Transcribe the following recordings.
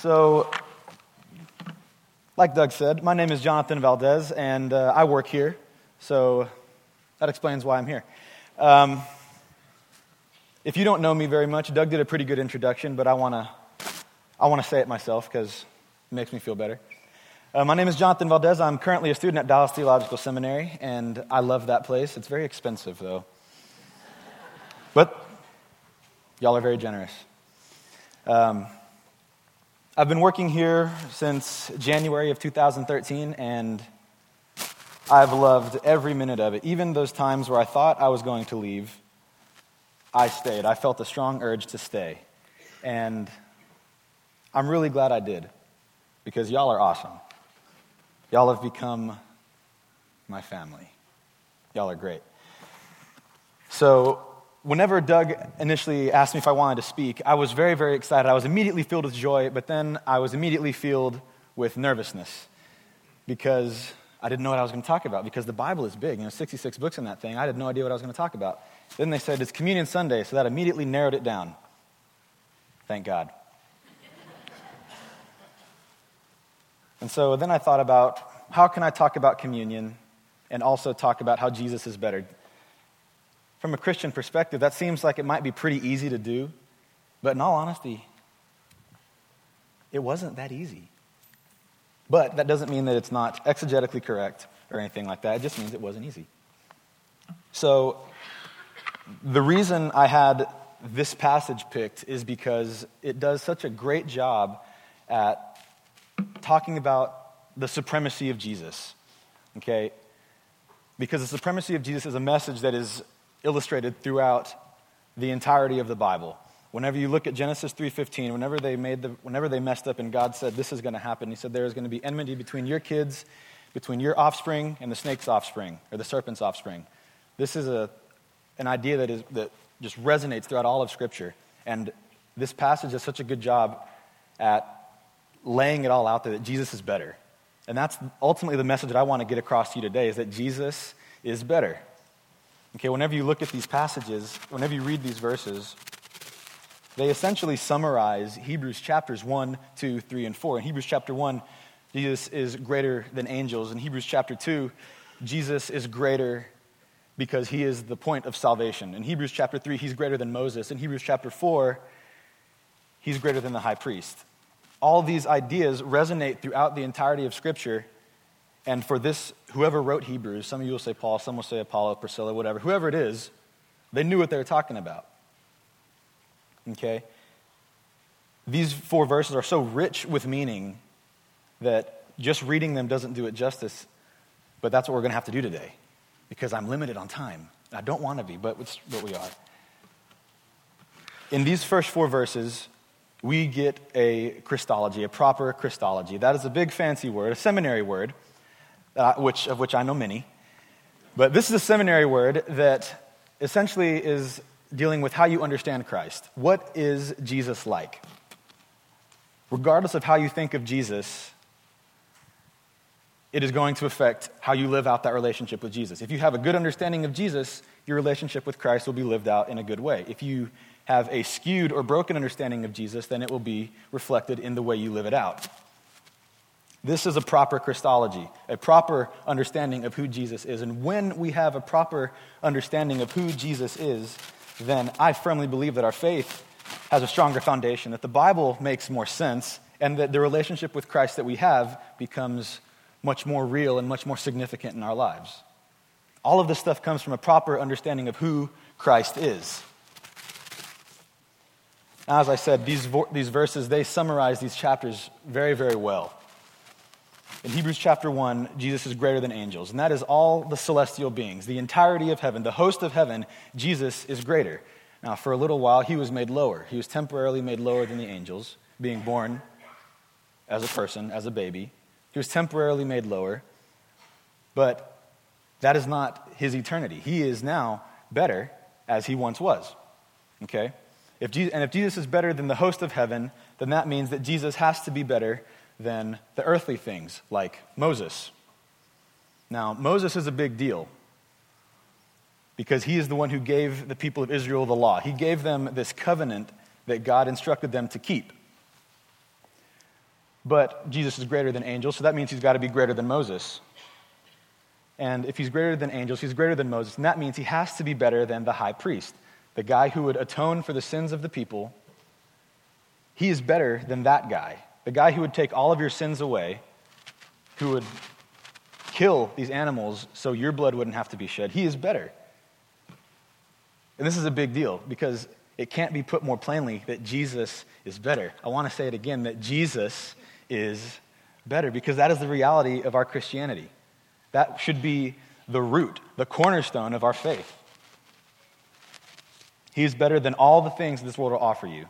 So, like Doug said, my name is Jonathan Valdez, and uh, I work here. So, that explains why I'm here. Um, if you don't know me very much, Doug did a pretty good introduction, but I want to I wanna say it myself because it makes me feel better. Uh, my name is Jonathan Valdez. I'm currently a student at Dallas Theological Seminary, and I love that place. It's very expensive, though. But y'all are very generous. Um, I've been working here since January of 2013, and I've loved every minute of it. Even those times where I thought I was going to leave, I stayed. I felt a strong urge to stay. And I'm really glad I did because y'all are awesome. Y'all have become my family. Y'all are great. So, whenever Doug initially asked me if I wanted to speak, I was very, very excited. I was immediately filled with joy, but then I was immediately filled with nervousness because I didn't know what I was going to talk about because the Bible is big. You know, 66 books in that thing. I had no idea what I was going to talk about. Then they said it's Communion Sunday, so that immediately narrowed it down. Thank God. and so then I thought about how can I talk about communion and also talk about how Jesus is better? From a Christian perspective, that seems like it might be pretty easy to do, but in all honesty, it wasn't that easy. But that doesn't mean that it's not exegetically correct or anything like that. It just means it wasn't easy. So, the reason I had this passage picked is because it does such a great job at talking about the supremacy of Jesus. Okay? Because the supremacy of Jesus is a message that is illustrated throughout the entirety of the Bible. Whenever you look at Genesis 3:15, whenever they made the whenever they messed up and God said this is going to happen, he said there is going to be enmity between your kids, between your offspring and the snake's offspring or the serpent's offspring. This is a an idea that is that just resonates throughout all of scripture. And this passage does such a good job at laying it all out there that Jesus is better. And that's ultimately the message that I want to get across to you today is that Jesus is better. Okay, whenever you look at these passages, whenever you read these verses, they essentially summarize Hebrews chapters 1, 2, 3, and 4. In Hebrews chapter 1, Jesus is greater than angels. In Hebrews chapter 2, Jesus is greater because he is the point of salvation. In Hebrews chapter 3, he's greater than Moses. In Hebrews chapter 4, he's greater than the high priest. All these ideas resonate throughout the entirety of Scripture and for this, whoever wrote Hebrews, some of you will say Paul, some will say Apollos, Priscilla, whatever, whoever it is, they knew what they were talking about. Okay? These four verses are so rich with meaning that just reading them doesn't do it justice, but that's what we're going to have to do today because I'm limited on time. I don't want to be, but it's what we are. In these first four verses, we get a Christology, a proper Christology. That is a big fancy word, a seminary word uh, which, of which I know many. But this is a seminary word that essentially is dealing with how you understand Christ. What is Jesus like? Regardless of how you think of Jesus, it is going to affect how you live out that relationship with Jesus. If you have a good understanding of Jesus, your relationship with Christ will be lived out in a good way. If you have a skewed or broken understanding of Jesus, then it will be reflected in the way you live it out. This is a proper Christology, a proper understanding of who Jesus is. And when we have a proper understanding of who Jesus is, then I firmly believe that our faith has a stronger foundation, that the Bible makes more sense, and that the relationship with Christ that we have becomes much more real and much more significant in our lives. All of this stuff comes from a proper understanding of who Christ is. Now, as I said, these, vo- these verses, they summarize these chapters very, very well. In Hebrews chapter 1, Jesus is greater than angels, and that is all the celestial beings, the entirety of heaven, the host of heaven, Jesus is greater. Now, for a little while, he was made lower. He was temporarily made lower than the angels, being born as a person, as a baby. He was temporarily made lower, but that is not his eternity. He is now better as he once was. Okay? If Jesus, and if Jesus is better than the host of heaven, then that means that Jesus has to be better than the earthly things like Moses. Now, Moses is a big deal because he is the one who gave the people of Israel the law. He gave them this covenant that God instructed them to keep. But Jesus is greater than angels, so that means he's got to be greater than Moses. And if he's greater than angels, he's greater than Moses, and that means he has to be better than the high priest, the guy who would atone for the sins of the people. He is better than that guy, the guy who would take all of your sins away, who would kill these animals so your blood wouldn't have to be shed. He is better. And this is a big deal because it can't be put more plainly that Jesus is better. I want to say it again that Jesus is better because that is the reality of our Christianity. That should be the root, the cornerstone of our faith. He is better than all the things this world will offer you.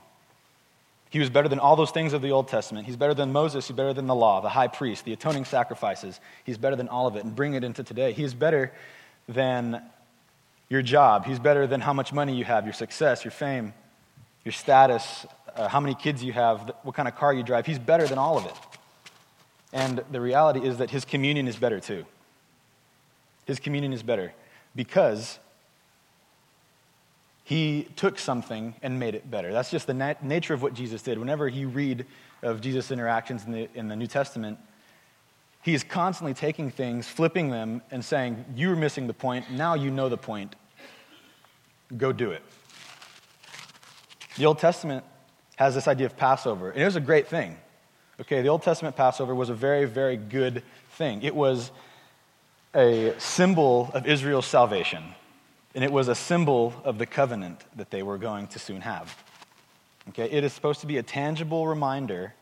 He was better than all those things of the Old Testament. He's better than Moses. He's better than the law, the high priest, the atoning sacrifices. He's better than all of it. And bring it into today. He is better than your job. He's better than how much money you have, your success, your fame, your status, uh, how many kids you have, what kind of car you drive. He's better than all of it. And the reality is that his communion is better too. His communion is better because he took something and made it better. That's just the nat- nature of what Jesus did. Whenever you read of Jesus' interactions in the, in the New Testament, he is constantly taking things, flipping them, and saying, You were missing the point. Now you know the point. Go do it. The Old Testament has this idea of Passover, and it was a great thing. Okay, the Old Testament Passover was a very, very good thing. It was a symbol of Israel's salvation, and it was a symbol of the covenant that they were going to soon have. Okay, it is supposed to be a tangible reminder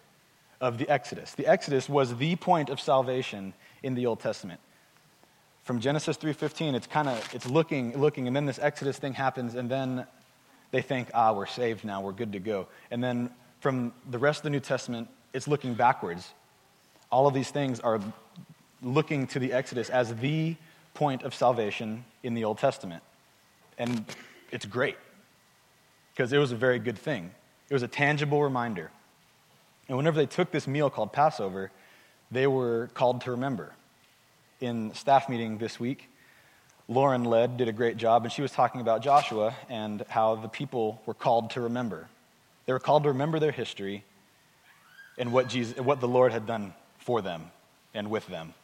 of the Exodus. The Exodus was the point of salvation in the Old Testament. From Genesis 3:15, it's kind of it's looking, looking, and then this Exodus thing happens, and then they think, ah, we're saved now, we're good to go. And then from the rest of the New Testament, it's looking backwards. All of these things are looking to the Exodus as the point of salvation in the Old Testament. And it's great because it was a very good thing. It was a tangible reminder. And whenever they took this meal called Passover, they were called to remember. In staff meeting this week, Lauren led, did a great job, and she was talking about Joshua and how the people were called to remember. They were called to remember their history and what, Jesus, what the Lord had done for them and with them.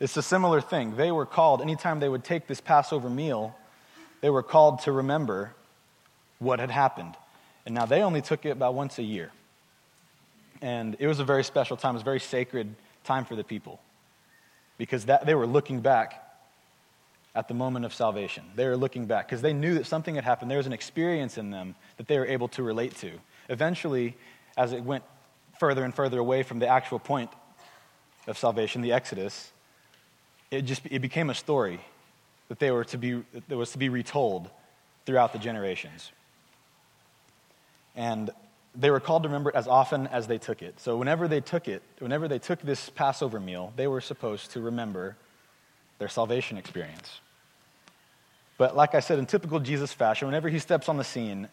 It's a similar thing. They were called, anytime they would take this Passover meal, they were called to remember what had happened. And now they only took it about once a year. And it was a very special time. It was a very sacred time for the people because that, they were looking back at the moment of salvation. They were looking back because they knew that something had happened. There was an experience in them that they were able to relate to. Eventually, as it went further and further away from the actual point of salvation, the Exodus, it just it became a story that they were to be that was to be retold throughout the generations. And they were called to remember it as often as they took it. So whenever they took it, whenever they took this Passover meal, they were supposed to remember their salvation experience. But like I said, in typical Jesus fashion, whenever he steps on the scene,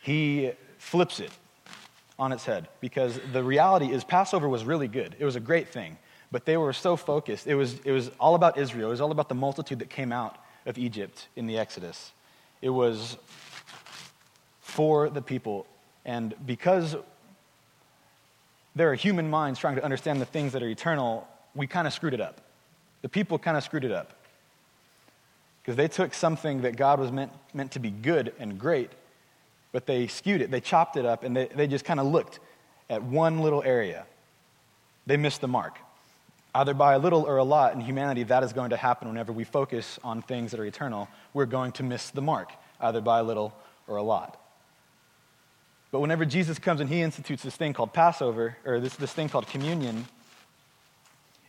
he flips it on its head because the reality is Passover was really good. It was a great thing, but they were so focused. It was, it was all about Israel. It was all about the multitude that came out of Egypt in the Exodus. It was for the people and because there are human minds trying to understand the things that are eternal, we kind of screwed it up. The people kind of screwed it up. Because they took something that God was meant, meant to be good and great, but they skewed it, they chopped it up, and they, they just kind of looked at one little area. They missed the mark. Either by a little or a lot in humanity, that is going to happen whenever we focus on things that are eternal. We're going to miss the mark, either by a little or a lot. But whenever Jesus comes and he institutes this thing called Passover, or this, this thing called communion,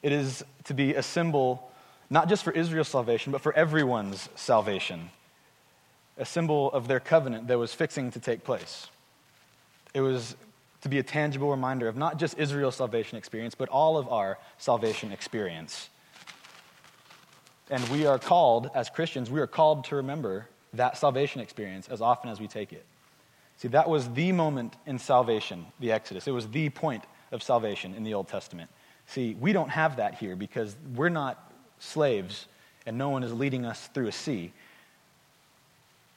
it is to be a symbol not just for Israel's salvation, but for everyone's salvation. A symbol of their covenant that was fixing to take place. It was to be a tangible reminder of not just Israel's salvation experience, but all of our salvation experience. And we are called, as Christians, we are called to remember that salvation experience as often as we take it. See, that was the moment in salvation, the Exodus. It was the point of salvation in the Old Testament. See, we don't have that here because we're not slaves and no one is leading us through a sea.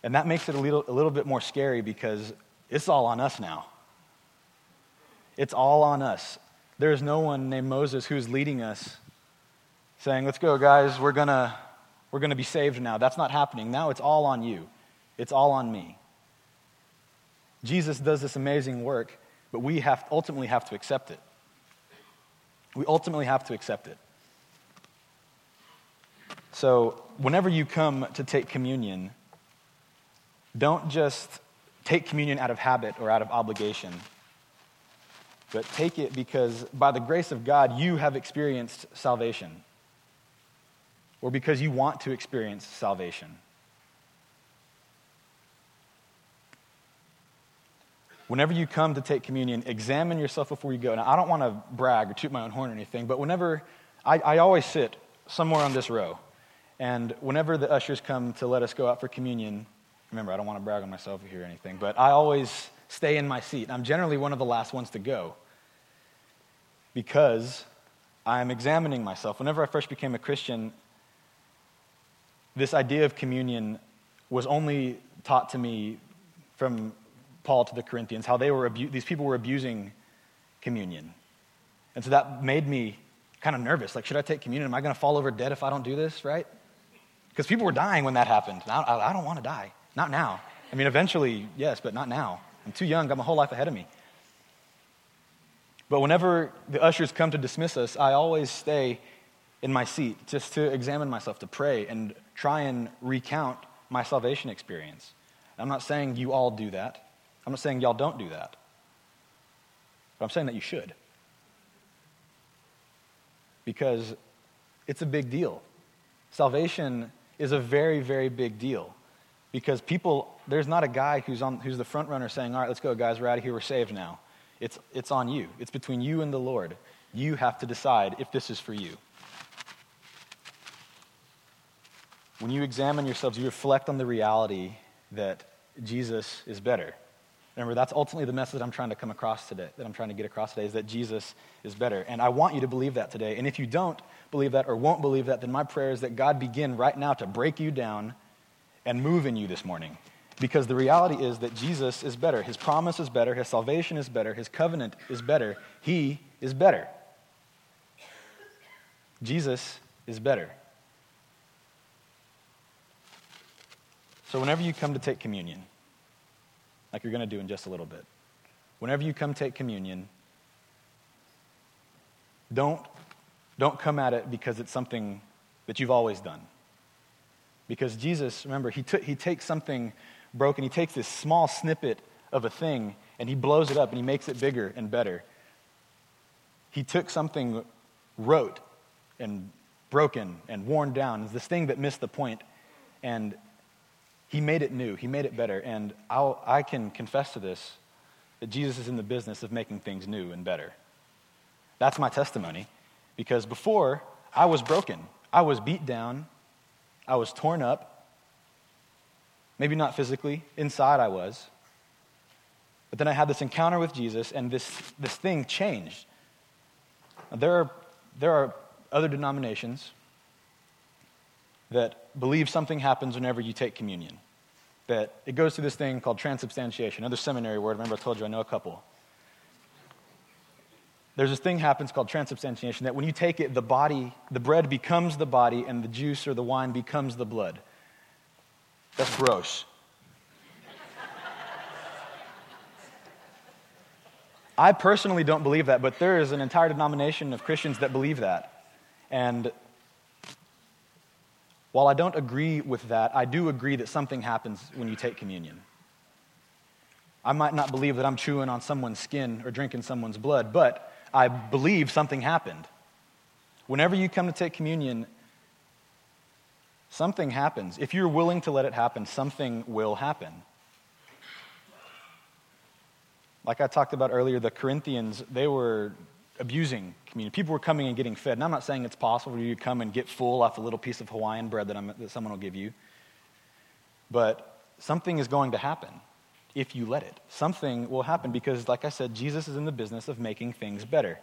And that makes it a little, a little bit more scary because it's all on us now. It's all on us. There is no one named Moses who's leading us saying, Let's go, guys, we're going to we're going to be saved now. That's not happening. Now it's all on you, it's all on me. Jesus does this amazing work, but we have, ultimately have to accept it. We ultimately have to accept it. So, whenever you come to take communion, don't just take communion out of habit or out of obligation, but take it because by the grace of God, you have experienced salvation, or because you want to experience salvation. Whenever you come to take communion, examine yourself before you go. Now, I don't want to brag or toot my own horn or anything, but whenever I, I always sit somewhere on this row, and whenever the ushers come to let us go out for communion, remember, I don't want to brag on myself here or anything, but I always stay in my seat. I'm generally one of the last ones to go because I'm examining myself. Whenever I first became a Christian, this idea of communion was only taught to me from Paul to the Corinthians, how they were abu- these people were abusing communion. And so that made me kind of nervous. Like, should I take communion? Am I going to fall over dead if I don't do this, right? Because people were dying when that happened. I, I, I don't want to die. Not now. I mean, eventually, yes, but not now. I'm too young. Got my whole life ahead of me. But whenever the ushers come to dismiss us, I always stay in my seat just to examine myself, to pray, and try and recount my salvation experience. I'm not saying you all do that. I'm not saying y'all don't do that. But I'm saying that you should. Because it's a big deal. Salvation is a very, very big deal. Because people, there's not a guy who's, on, who's the front runner saying, All right, let's go, guys, we're out of here, we're saved now. It's, it's on you. It's between you and the Lord. You have to decide if this is for you. When you examine yourselves, you reflect on the reality that Jesus is better. Remember, that's ultimately the message I'm trying to come across today, that I'm trying to get across today, is that Jesus is better. And I want you to believe that today. And if you don't believe that or won't believe that, then my prayer is that God begin right now to break you down and move in you this morning. Because the reality is that Jesus is better. His promise is better. His salvation is better. His covenant is better. He is better. Jesus is better. So, whenever you come to take communion, like you're going to do in just a little bit. Whenever you come take communion, don't, don't come at it because it's something that you've always done. Because Jesus, remember, he, t- he takes something broken, he takes this small snippet of a thing and he blows it up and he makes it bigger and better. He took something rote and broken and worn down, this thing that missed the point, and he made it new, He made it better. And I'll, I can confess to this that Jesus is in the business of making things new and better. That's my testimony. Because before, I was broken, I was beat down, I was torn up. Maybe not physically, inside I was. But then I had this encounter with Jesus, and this, this thing changed. Now, there, are, there are other denominations that believe something happens whenever you take communion. That it goes through this thing called transubstantiation, another seminary word. Remember, I told you I know a couple. There's this thing happens called transubstantiation that when you take it, the body, the bread becomes the body, and the juice or the wine becomes the blood. That's gross. I personally don't believe that, but there is an entire denomination of Christians that believe that. And while I don't agree with that, I do agree that something happens when you take communion. I might not believe that I'm chewing on someone's skin or drinking someone's blood, but I believe something happened. Whenever you come to take communion, something happens. If you're willing to let it happen, something will happen. Like I talked about earlier, the Corinthians, they were abusing communion. People were coming and getting fed. And I'm not saying it's possible for you to come and get full off a little piece of Hawaiian bread that, that someone will give you. But something is going to happen if you let it. Something will happen because, like I said, Jesus is in the business of making things better.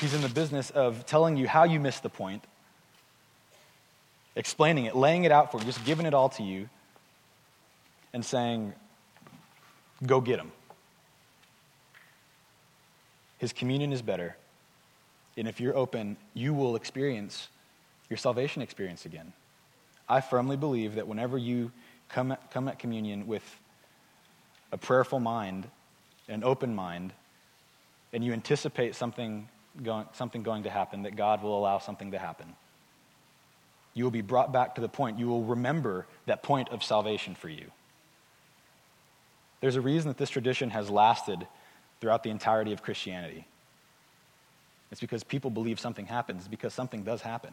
He's in the business of telling you how you missed the point, explaining it, laying it out for you, just giving it all to you, and saying, go get them. His communion is better. And if you're open, you will experience your salvation experience again. I firmly believe that whenever you come at, come at communion with a prayerful mind, an open mind, and you anticipate something going, something going to happen, that God will allow something to happen. You will be brought back to the point. You will remember that point of salvation for you. There's a reason that this tradition has lasted throughout the entirety of Christianity. It's because people believe something happens, it's because something does happen.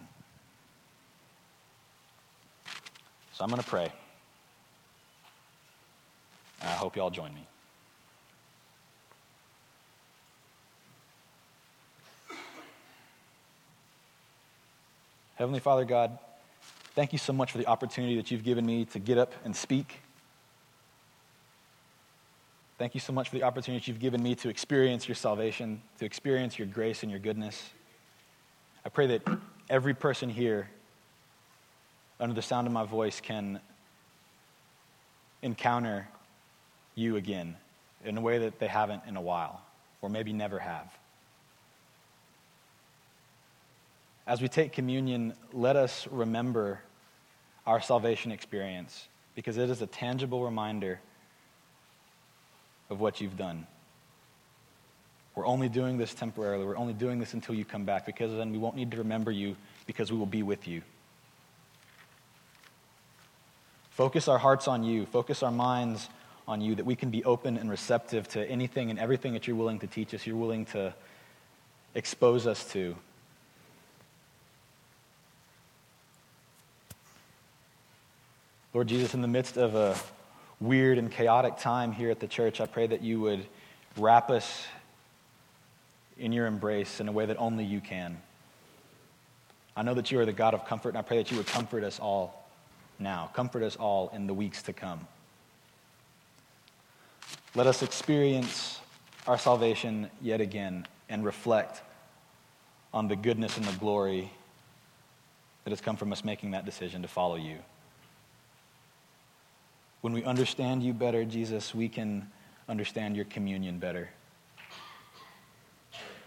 So I'm going to pray. I hope you all join me. Heavenly Father God, thank you so much for the opportunity that you've given me to get up and speak. Thank you so much for the opportunity that you've given me to experience your salvation, to experience your grace and your goodness. I pray that every person here, under the sound of my voice, can encounter you again in a way that they haven't in a while, or maybe never have. As we take communion, let us remember our salvation experience because it is a tangible reminder of what you've done. We're only doing this temporarily. We're only doing this until you come back because then we won't need to remember you because we will be with you. Focus our hearts on you. Focus our minds on you that we can be open and receptive to anything and everything that you're willing to teach us, you're willing to expose us to. Lord Jesus, in the midst of a weird and chaotic time here at the church, I pray that you would wrap us in your embrace in a way that only you can. I know that you are the God of comfort, and I pray that you would comfort us all now. Comfort us all in the weeks to come. Let us experience our salvation yet again and reflect on the goodness and the glory that has come from us making that decision to follow you. When we understand you better, Jesus, we can understand your communion better.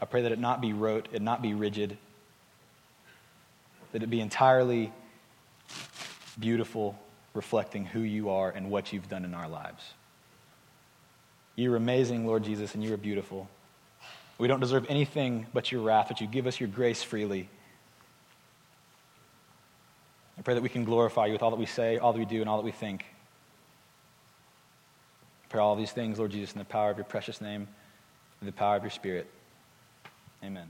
I pray that it not be rote, it not be rigid, that it be entirely beautiful, reflecting who you are and what you've done in our lives. You're amazing, Lord Jesus, and you are beautiful. We don't deserve anything but your wrath, but you give us your grace freely. I pray that we can glorify you with all that we say, all that we do, and all that we think pray all these things, Lord Jesus, in the power of your precious name, in the power of your spirit. Amen.